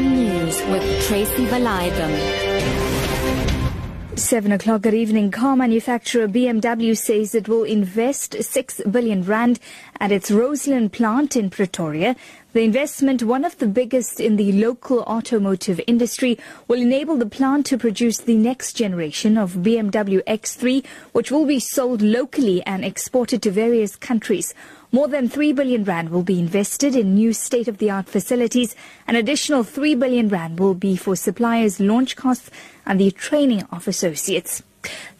News with Tracy Valaydham. Seven o'clock good evening. Car manufacturer BMW says it will invest six billion rand at its Rosslyn plant in Pretoria. The investment, one of the biggest in the local automotive industry, will enable the plant to produce the next generation of BMW X3, which will be sold locally and exported to various countries. More than 3 billion rand will be invested in new state-of-the-art facilities. An additional 3 billion rand will be for suppliers' launch costs and the training of associates.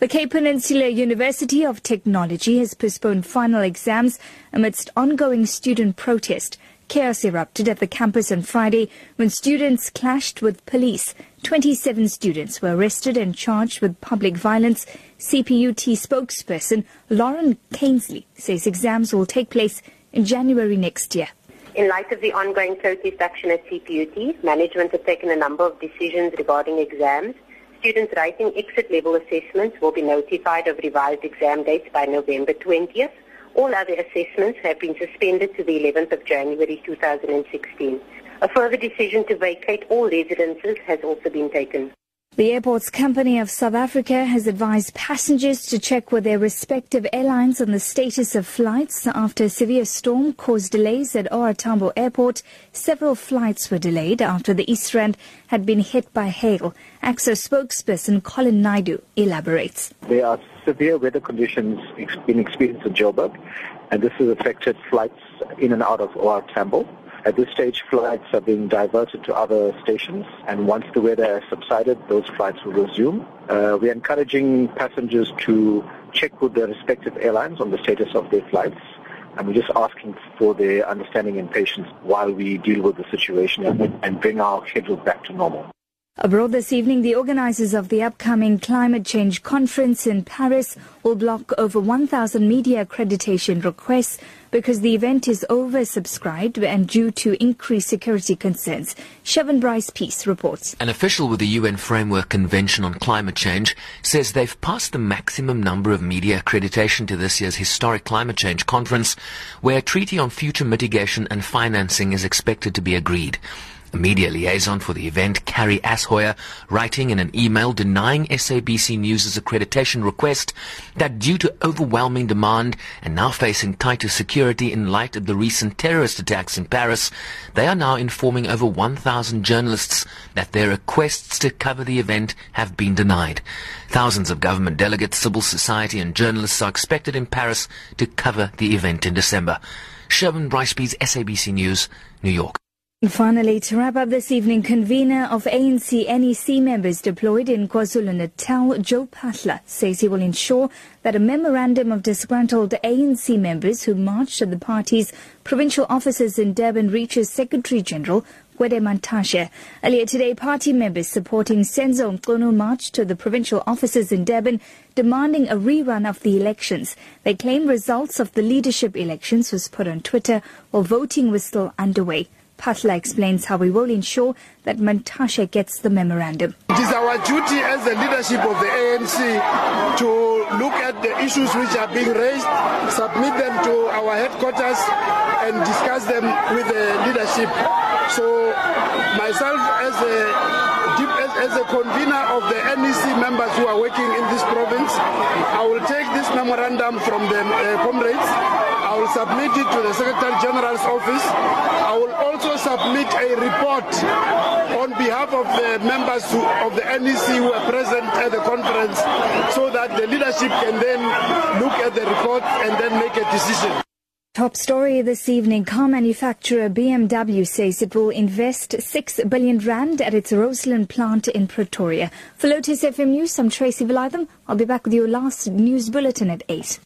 The Cape Peninsula University of Technology has postponed final exams amidst ongoing student protest. Chaos erupted at the campus on Friday when students clashed with police. 27 students were arrested and charged with public violence. CPUT spokesperson Lauren Kansley says exams will take place in January next year. In light of the ongoing protest action at CPUT, management has taken a number of decisions regarding exams. Students writing exit level assessments will be notified of revised exam dates by November 20th. All other assessments have been suspended to the 11th of January 2016. A further decision to vacate all residences has also been taken. The Airports Company of South Africa has advised passengers to check with their respective airlines on the status of flights after a severe storm caused delays at OR Tambo Airport. Several flights were delayed after the East Rand had been hit by hail. ACSA spokesperson Colin Naidu elaborates. There are severe weather conditions being experienced in Joburg, and this has affected flights in and out of OR Tambo. At this stage, flights are being diverted to other stations, and once the weather has subsided, those flights will resume. Uh, we are encouraging passengers to check with their respective airlines on the status of their flights, and we're just asking for their understanding and patience while we deal with the situation and bring our schedule back to normal. Abroad this evening, the organizers of the upcoming climate change conference in Paris will block over 1,000 media accreditation requests because the event is oversubscribed and due to increased security concerns. Sherwin Bryce-Pease reports. An official with the UN Framework Convention on Climate Change says they've passed the maximum number of media accreditation to this year's historic climate change conference, where a treaty on future mitigation and financing is expected to be agreed. A media liaison for the event, Carrie Ashoyer, writing in an email denying SABC News' accreditation request that due to overwhelming demand and now facing tighter security in light of the recent terrorist attacks in Paris, they are now informing over 1,000 journalists that their requests to cover the event have been denied. Thousands of government delegates, civil society and journalists are expected in Paris to cover the event in December. Sherwin Bryce-Pease SABC News, New York. Finally, to wrap up this evening, convener of ANC NEC members deployed in KwaZulu-Natal, Joe Phaahla, says he will ensure that a memorandum of disgruntled ANC members who marched at the party's provincial offices in Durban reaches Secretary General Gwede Mantashe. Earlier today, party members supporting Senzo Mchunu marched to the provincial offices in Durban demanding a rerun of the elections. They claim results of the leadership elections was put on Twitter while voting was still underway. Phaahla explains how we will ensure that Mantashe gets the memorandum. It is our duty as the leadership of the ANC to look at the issues which are being raised, submit them to our headquarters and discuss them with the leadership. So myself as a as a convener of the NEC members who are working in this province, I will take this memorandum from the uh, comrades. I will submit it to the Secretary General's office. I will also submit a report on behalf of the members who, of the NEC who are present at the conference so that the leadership can then look at the report and then make a decision. Top story this evening. Car manufacturer BMW says it will invest 6 billion rand at its Rosslyn plant in Pretoria. For Lotus FM News, I'm Tracy Valaydham. I'll be back with your last news bulletin at 8.